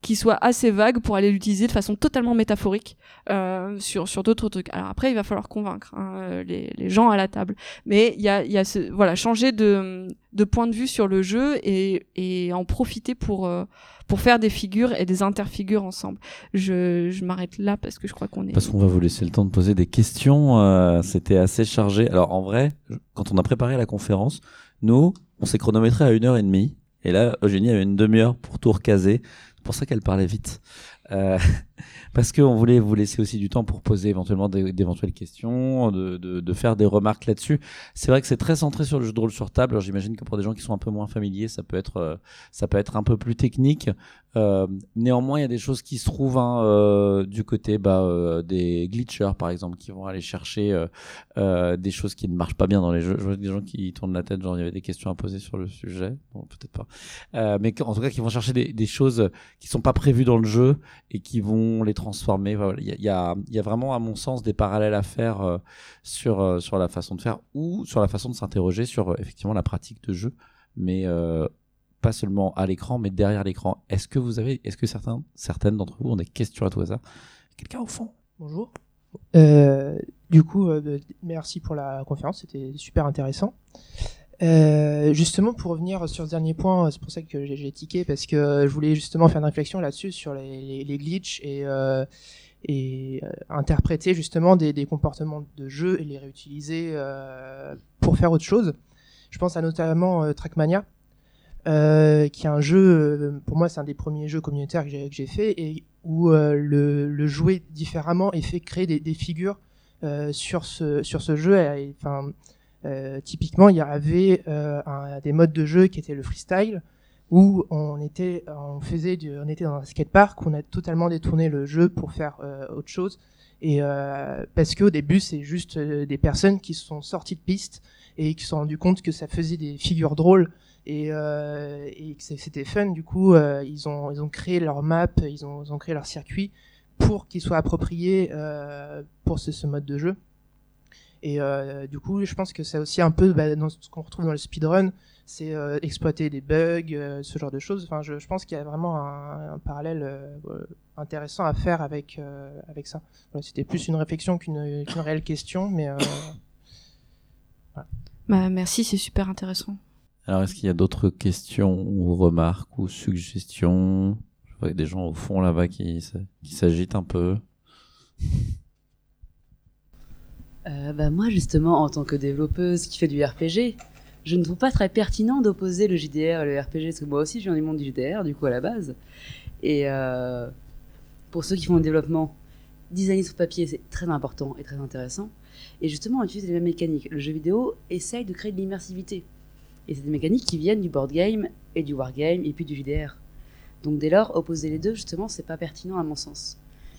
qui soit assez vague pour aller l'utiliser de façon totalement métaphorique euh, sur sur d'autres trucs. Alors après, il va falloir convaincre hein, les, les gens à la table, mais il y a y a ce voilà changer de de point de vue sur le jeu et et en profiter pour euh, pour faire des figures et des interfigures ensemble. Je je m'arrête là parce que je crois qu'on est parce qu'on va vous laisser le temps de poser des questions. Euh, C'était assez chargé. Alors en vrai, quand on a préparé la conférence, nous on s'est chronométré à une heure et demie. Et là, Eugénie avait une demi-heure pour tout recaser pour ça qu'elle parlait vite. Euh, parce qu'on voulait vous laisser aussi du temps pour poser éventuellement d'éventuelles questions, de, faire des remarques là-dessus. C'est vrai que c'est très centré sur le jeu de rôle sur table. Alors j'imagine que pour des gens qui sont un peu moins familiers, ça peut être, euh, ça peut être un peu plus technique. Euh, néanmoins, il y a des choses qui se trouvent hein, euh, du côté bah, des glitchers, par exemple, qui vont aller chercher des choses qui ne marchent pas bien dans les jeux. Je vois des gens qui tournent la tête, genre il y avait des questions à poser sur le sujet. Bon, peut-être pas. mais en tout cas, qui vont chercher des, des choses qui sont pas prévues dans le jeu et qui vont les transformer. Il, y a, y a, vraiment, à mon sens, des parallèles à faire euh, sur, euh, sur la façon de faire ou sur la façon de s'interroger sur euh, effectivement la pratique de jeu, mais pas seulement à l'écran, mais derrière l'écran. Est-ce que vous avez, est-ce que certains, certaines d'entre vous ont des questions à tout ça Quelqu'un au fond? Bonjour. Du coup, merci pour la conférence, c'était super intéressant. Euh, justement, pour revenir sur ce dernier point, c'est pour ça que j'ai tiqué, parce que je voulais justement faire une réflexion là-dessus, sur les, les, glitches et, euh, et euh, interpréter justement des, comportements de jeu et les réutiliser euh, pour faire autre chose. Je pense à notamment euh, Trackmania, qui est un jeu, pour moi c'est un des premiers jeux communautaires que j'ai fait, et où le, jouer différemment et fait créer des, figures sur, ce, jeu. Euh, typiquement, il y avait euh, un, des modes de jeu qui étaient le freestyle, où on était, on faisait, du, on était dans un skatepark, on a totalement détourné le jeu pour faire euh, autre chose. Et euh, parce qu'au début, c'est juste euh, des personnes qui sont sorties de piste et qui se sont rendues compte que ça faisait des figures drôles et, euh, et que c'était fun. Du coup, ils ont ils ont créé leur map, ils ont, ils ont créé leur circuit pour qu'il soit approprié pour ce, ce mode de jeu. Et euh, du coup, je pense que c'est aussi un peu bah, dans ce qu'on retrouve dans le speedrun, c'est euh, exploiter des bugs, euh, ce genre de choses. Enfin, je, je pense qu'il y a vraiment un, un parallèle euh, intéressant à faire avec avec ça. Voilà, C'était plus une réflexion qu'une réelle question, mais voilà. Bah, merci, c'est super intéressant. Alors, est-ce qu'il y a d'autres questions ou remarques ou suggestions? Je vois des gens au fond là-bas qui, qui s'agitent un peu. Euh, bah moi justement en tant que développeuse qui fait du RPG, je ne trouve pas très pertinent d'opposer le JDR et le RPG parce que moi aussi je viens du monde du JDR du coup à la base. Et euh, pour ceux qui font le développement, designer sur papier c'est très important et très intéressant. Et justement on utilise les mêmes mécaniques. Le jeu vidéo essaye de créer de l'immersivité. Et c'est des mécaniques qui viennent du board game et du wargame et puis du JDR. Donc dès lors opposer les deux justement c'est pas pertinent à mon sens.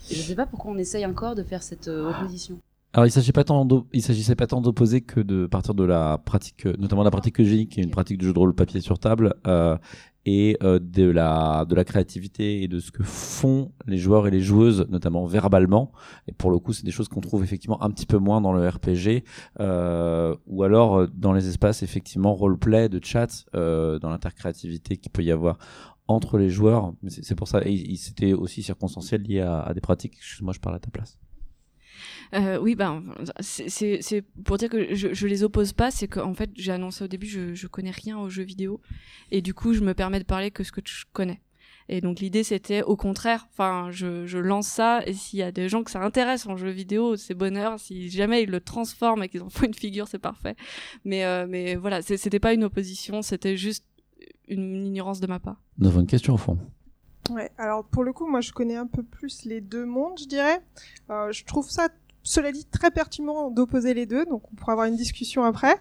Et je sais pas pourquoi on essaye encore de faire cette euh, opposition. Alors il s'agissait pas tant il s'agissait pas tant d'opposer que de partir de la pratique, notamment la pratique eugénique, qui est une pratique de jeu de rôle papier sur table, euh, et euh, de la de la créativité et de ce que font les joueurs et les joueuses, notamment verbalement. Et pour le coup, c'est des choses qu'on trouve effectivement un petit peu moins dans le RPG, euh, ou alors euh, dans les espaces effectivement roleplay, de chat, euh, dans l'intercréativité qu'il peut y avoir entre les joueurs. C'est pour ça, et c'était aussi circonstanciel lié à, à des pratiques. Moi, je parle à ta place. Euh, oui, ben, c'est pour dire que je, je les oppose pas, c'est qu'en fait, j'ai annoncé au début, je, je connais rien aux jeux vidéo, et du coup, je me permets de parler que ce que je connais. Et donc l'idée c'était au contraire, enfin je, je lance ça et s'il y a des gens que ça intéresse en jeu vidéo, c'est bonheur. Si jamais ils le transforment et qu'ils en font une figure, c'est parfait. Mais euh, mais voilà, c'était pas une opposition, c'était juste une ignorance de ma part. Nous avons une question au fond. Ouais, alors pour le coup, moi je connais un peu plus les deux mondes, je dirais. Euh, je trouve ça cela dit, très pertinent d'opposer les deux, donc on pourra avoir une discussion après.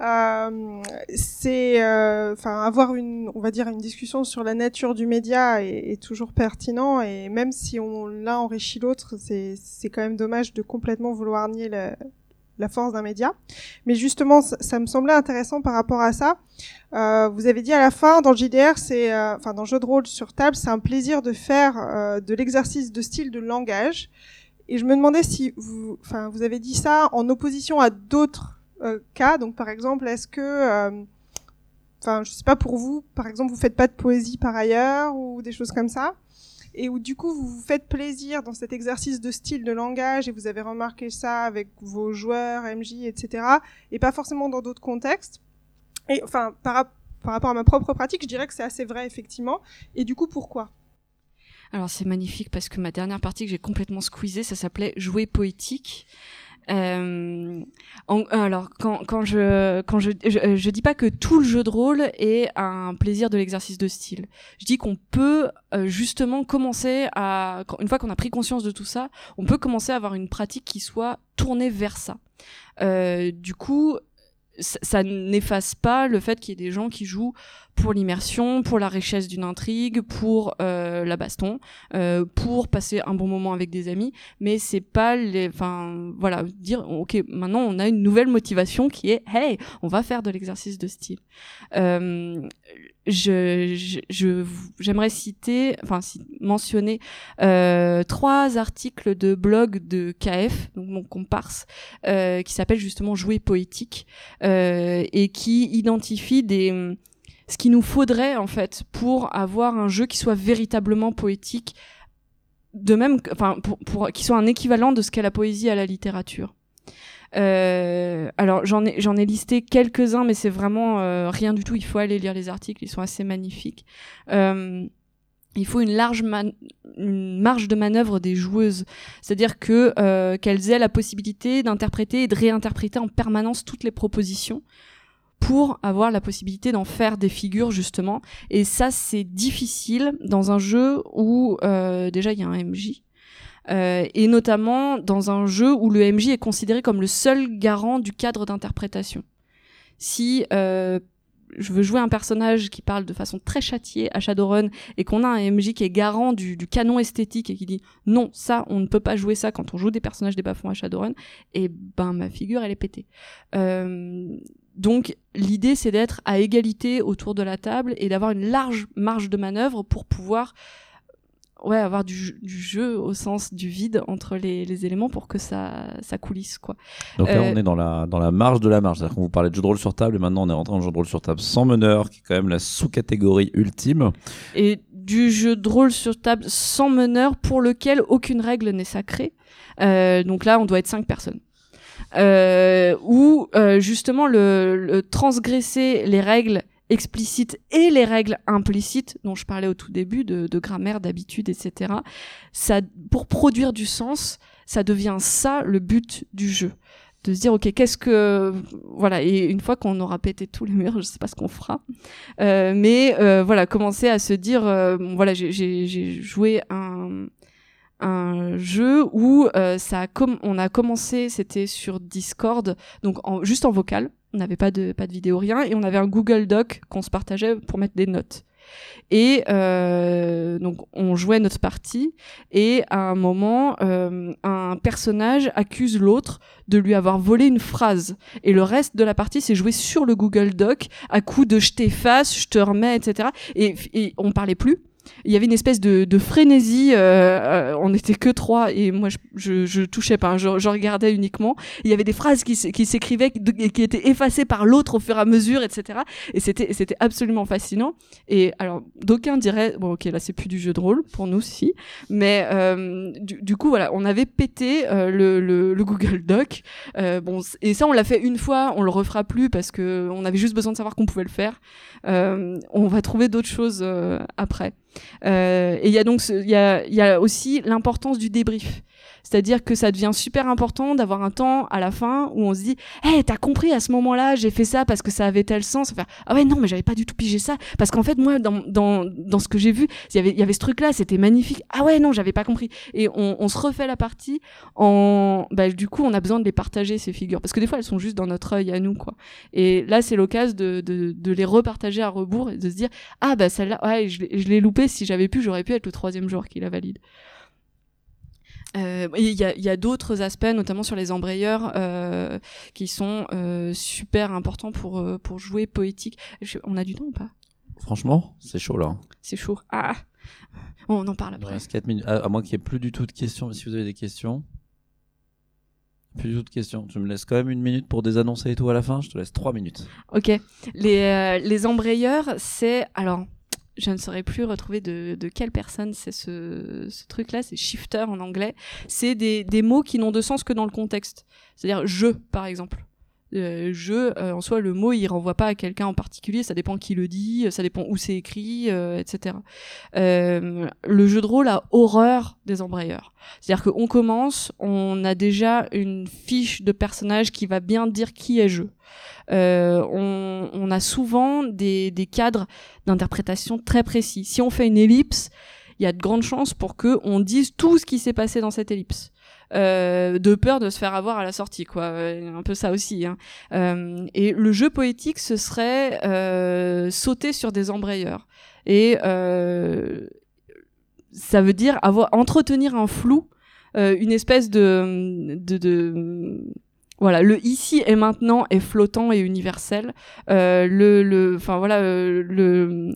Euh, c'est, euh, enfin, avoir une, on va dire, une discussion sur la nature du média est, toujours pertinent, et même si on l'un enrichit l'autre, c'est, c'est quand même dommage de complètement vouloir nier la, la force d'un média. Mais justement, ça, ça, me semblait intéressant par rapport à ça. Euh, vous avez dit à la fin, dans le JDR, c'est, euh, enfin, dans le jeu de rôle sur table, c'est un plaisir de faire euh, de l'exercice de style de langage. Et je me demandais si vous, enfin, vous avez dit ça en opposition à d'autres euh, cas. Donc, par exemple, est-ce que, euh, enfin, je sais pas pour vous, par exemple, vous faites pas de poésie par ailleurs ou des choses comme ça, et où du coup vous vous faites plaisir dans cet exercice de style de langage et vous avez remarqué ça avec vos joueurs, MJ, etc. Et pas forcément dans d'autres contextes. Et enfin, par rapport à ma propre pratique, je dirais que c'est assez vrai effectivement. Et du coup, pourquoi? Alors c'est magnifique parce que ma dernière partie que j'ai complètement squeezée, ça s'appelait Jouer poétique. Euh, alors, quand, quand je quand je, je je dis pas que tout le jeu de rôle est un plaisir de l'exercice de style. Je dis qu'on peut euh, justement commencer à une fois qu'on a pris conscience de tout ça, on peut commencer à avoir une pratique qui soit tournée vers ça. Euh, du coup, ça, n'efface pas le fait qu'il y ait des gens qui jouent pour l'immersion, pour la richesse d'une intrigue, pour euh, la baston, euh, pour passer un bon moment avec des amis, mais c'est pas les, enfin voilà, dire ok maintenant on a une nouvelle motivation qui est hey on va faire de l'exercice de style. Euh, je j'aimerais citer, enfin mentionner euh, trois articles de blog de KF, donc mon comparse, euh, qui s'appelle justement Jouer poétique euh, et qui identifie des ce qu'il nous faudrait en fait pour avoir un jeu qui soit véritablement poétique de même enfin pour, pour qui soit un équivalent de ce qu'est la poésie à la littérature euh, alors j'en ai ai listé quelques uns mais c'est vraiment euh, rien du tout il faut aller lire les articles ils sont assez magnifiques euh, il faut une large une marge de manœuvre des joueuses, c'est-à-dire que euh, qu'elles aient la possibilité d'interpréter et de réinterpréter en permanence toutes les propositions pour avoir la possibilité d'en faire des figures justement. Et ça, c'est difficile dans un jeu où euh, déjà il y a un MJ. Euh, et notamment dans un jeu où le MJ est considéré comme le seul garant du cadre d'interprétation. Si euh, je veux jouer un personnage qui parle de façon très châtiée à Shadowrun et qu'on a un MJ qui est garant du, canon esthétique et qui dit non, ça, on ne peut pas jouer ça quand on joue des personnages des bas-fonds à Shadowrun, et ben ma figure, elle est pétée. Euh, donc l'idée, c'est d'être à égalité autour de la table et d'avoir une large marge de manœuvre pour pouvoir ouais, avoir du, jeu- du jeu au sens du vide entre les, les éléments pour que ça, ça coulisse. Quoi. Donc là, Euh, on est dans la, dans la marge de la marge. C'est-à-dire qu'on vous parlait de jeu de rôle sur table et maintenant on est rentré dans le jeu de rôle sur table sans meneur, qui est quand même la sous-catégorie ultime. et du jeu de rôle sur table sans meneur pour lequel aucune règle n'est sacrée. Euh, donc là, on doit être cinq personnes. Euh, où euh, justement le, le transgresser les règles explicites et les règles implicites dont je parlais au tout début de, de grammaire, d'habitude, etc. Ça, pour produire du sens, ça devient ça le but du jeu de se dire ok qu'est-ce que voilà et une fois qu'on aura pété tous les murs je sais pas ce qu'on fera euh, mais euh, voilà commencer à se dire euh, voilà j'ai- joué un un jeu où euh, ça a on a commencé c'était sur Discord donc en, juste en vocal on n'avait pas de pas de vidéo rien et on avait un Google Doc qu'on se partageait pour mettre des notes. Et euh, donc on jouait notre partie et à un moment euh, un personnage accuse l'autre de lui avoir volé une phrase. Et le reste de la partie c'est joué sur le Google Doc à coup de je t'efface je te remets etc et, et on parlait plus il y avait une espèce de, de frénésie. euh, euh, on n'était que trois et moi je, je, je touchais pas, hein, je, je regardais uniquement. Il y avait des phrases qui, s'écrivaient qui- qui étaient effacées par l'autre au fur et à mesure, etc. Et c'était c'était absolument fascinant. Et alors d'aucuns diraient bon ok là c'est plus du jeu de rôle pour nous si, mais euh, du, du coup voilà on avait pété euh, le, le, le Google Doc. Euh, bon et ça on l'a fait une fois, on le refera plus parce que on avait juste besoin de savoir qu'on pouvait le faire. Euh, on va trouver d'autres choses après. Euh, et il y a donc il y a aussi l'importance du débrief. C'est-à-dire que ça devient super important d'avoir un temps à la fin où on se dit Hey, t'as compris à ce moment-là, j'ai fait ça parce que ça avait tel sens. Enfin, ah ouais, non, mais j'avais pas du tout pigé ça. Parce qu'en fait, moi, dans, dans, dans ce que j'ai vu, il y avait, il y avait ce truc-là, c'était magnifique. Ah ouais, non, j'avais pas compris. Et on, se refait la partie en. Bah, du coup, on a besoin de les partager, ces figures. Parce que des fois, elles sont juste dans notre œil à nous, quoi. Et là, c'est l'occasion de, de, de les repartager à rebours et de se dire Ah bah celle-là, ouais, je je l'ai loupé. Si j'avais pu, j'aurais pu être le troisième jour qui la valide. Euh, Il y a, il y a d'autres aspects, notamment sur les embrayeurs, euh, qui sont euh, super importants pour, pour jouer poétique. Je- on a du temps ou pas? Franchement, c'est chaud là. C'est chaud. Ah On en parle Il après. reste 4 minutes. À, à moins qu'il n'y ait plus du tout de questions. Si vous avez des questions. Plus du tout de questions. Tu me laisses quand même une minute pour désannoncer et tout à la fin. Je te laisse 3 minutes. Ok. Les, euh, les embrayeurs, c'est. Alors, je ne saurais plus retrouver de, de quelle personne c'est ce, ce truc-là. C'est shifter en anglais. C'est des, des mots qui n'ont de sens que dans le contexte. C'est-à-dire je, par exemple. Euh, jeu, euh, en soi, le mot, il renvoie pas à quelqu'un en particulier, ça dépend qui le dit, ça dépend où c'est écrit, euh, etc. Euh, le jeu de rôle a horreur des embrayeurs. C'est-à-dire qu'on commence, on a déjà une fiche de personnage qui va bien dire qui est jeu. Euh, on, on a souvent des, des cadres d'interprétation très précis. Si on fait une ellipse, il y a de grandes chances pour que on dise tout ce qui s'est passé dans cette ellipse. Euh, de peur de se faire avoir à la sortie, quoi. Euh, Un peu ça aussi. Hein. Euh, et le jeu poétique, ce serait euh, sauter sur des embrayeurs. Et euh, ça veut dire avoir entretenir un flou, euh, une espèce de, de, de voilà, le ici et maintenant est flottant et universel. Euh, le, voilà, euh,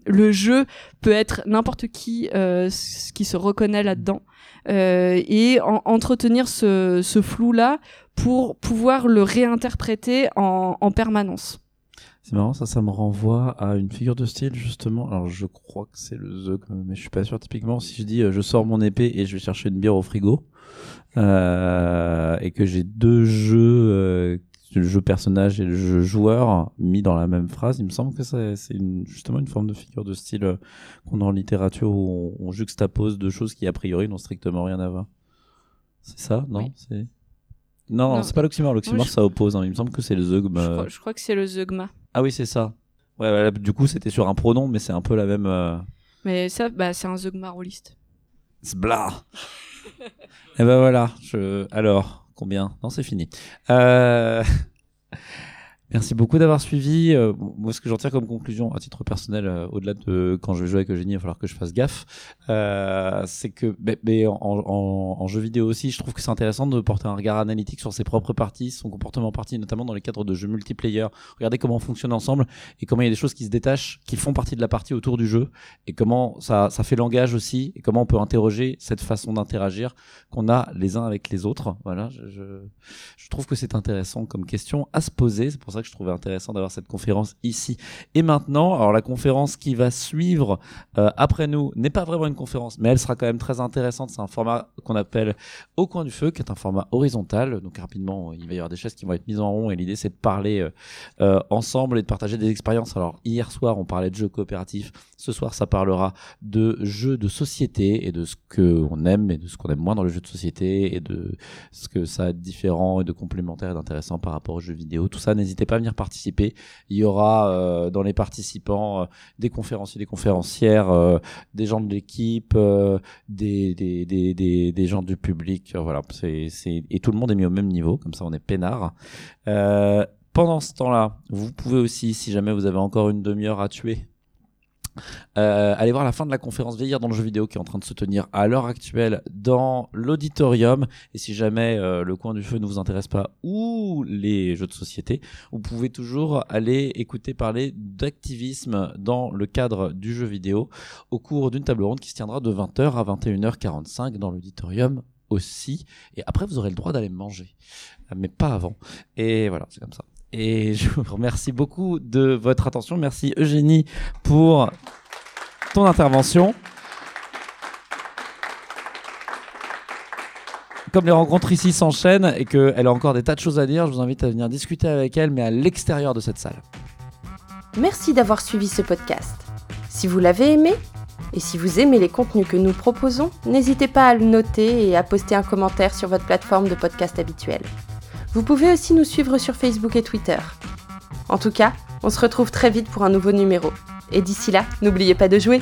le, jeu peut être n'importe qui euh, qui se reconnaît là-dedans euh, et en- entretenir ce, ce flou-là pour pouvoir le réinterpréter en permanence. C'est marrant, ça, ça me renvoie à une figure de style, justement. Alors, je crois que c'est le Zeug, mais je suis pas sûr. Typiquement, si je dis, euh, je sors mon épée et je vais chercher une bière au frigo, euh, et que j'ai deux jeux, euh, le jeu personnage et le jeu joueur mis dans la même phrase, il me semble que c'est une- justement une forme de figure de style euh, qu'on a en littérature où on, on juxtapose deux choses qui, a priori, n'ont strictement rien à voir. C'est ça, non? Oui. C'est non, Non. c'est pas l'oxymore. L'oxymore, je- ça oppose. hein. Il me semble que c'est le zeugme. Je crois, je crois que c'est le zeugma. Ah oui, c'est ça. Ouais, voilà, du coup, c'était sur un pronom, mais c'est un peu la même. Euh... Mais ça, bah, c'est un zeugma rôliste. Zbla. Et ben voilà. Je... Alors, combien? Non, c'est fini. Euh... Merci beaucoup d'avoir suivi. Euh, moi, ce que j'en tire comme conclusion, à titre personnel, euh, au-delà de quand je vais jouer avec Eugénie, il va falloir que je fasse gaffe, euh, c'est que, mais, mais en, en, en jeu vidéo aussi, je trouve que c'est intéressant de porter un regard analytique sur ses propres parties, son comportement partie, notamment dans les cadres de jeux multiplayer. Regardez comment on fonctionne ensemble et comment il y a des choses qui se détachent, qui font partie de la partie autour du jeu et comment ça, ça fait langage aussi et comment on peut interroger cette façon d'interagir qu'on a les uns avec les autres. Voilà, je, je, je trouve que c'est intéressant comme question à se poser. C'est pour ça que je trouvais intéressant d'avoir cette conférence ici et maintenant. Alors la conférence qui va suivre euh, après nous n'est pas vraiment une conférence, mais elle sera quand même très intéressante. C'est un format qu'on appelle au coin du feu, qui est un format horizontal. Donc rapidement, il va y avoir des chaises qui vont être mises en rond et l'idée c'est de parler euh, euh, ensemble et de partager des expériences. Alors hier soir, on parlait de jeux coopératifs. Ce soir, ça parlera de jeux de société et de ce que on aime et de ce qu'on aime moins dans le jeu de société et de ce que ça a de différent et de complémentaire et d'intéressant par rapport aux jeux vidéo. Tout ça, n'hésitez pas venir participer. Il y aura euh, dans les participants euh, des conférenciers, des conférencières, euh, des gens de l'équipe, des, gens du public. Et tout le monde est mis au même niveau. Comme ça, on est peinard. Pendant ce temps-là, vous pouvez aussi, si jamais vous avez encore une demi-heure à tuer, euh, allez voir la fin de la conférence Vieillir dans le jeu vidéo qui est en train de se tenir à l'heure actuelle dans l'auditorium. Et si jamais euh, le coin du feu ne vous intéresse pas ou les jeux de société, vous pouvez toujours aller écouter parler d'activisme dans le cadre du jeu vidéo au cours d'une table ronde qui se tiendra de 20h à 21h45 dans l'auditorium aussi. Et après, vous aurez le droit d'aller manger, mais pas avant. Et voilà, c'est comme ça. Et je vous remercie beaucoup de votre attention. Merci Eugénie pour ton intervention. Comme les rencontres ici s'enchaînent et qu'elle a encore des tas de choses à dire, je vous invite à venir discuter avec elle, mais à l'extérieur de cette salle. Merci d'avoir suivi ce podcast. Si vous l'avez aimé, et si vous aimez les contenus que nous proposons, n'hésitez pas à le noter et à poster un commentaire sur votre plateforme de podcast habituelle. Vous pouvez aussi nous suivre sur Facebook et Twitter. En tout cas, on se retrouve très vite pour un nouveau numéro. Et d'ici là, n'oubliez pas de jouer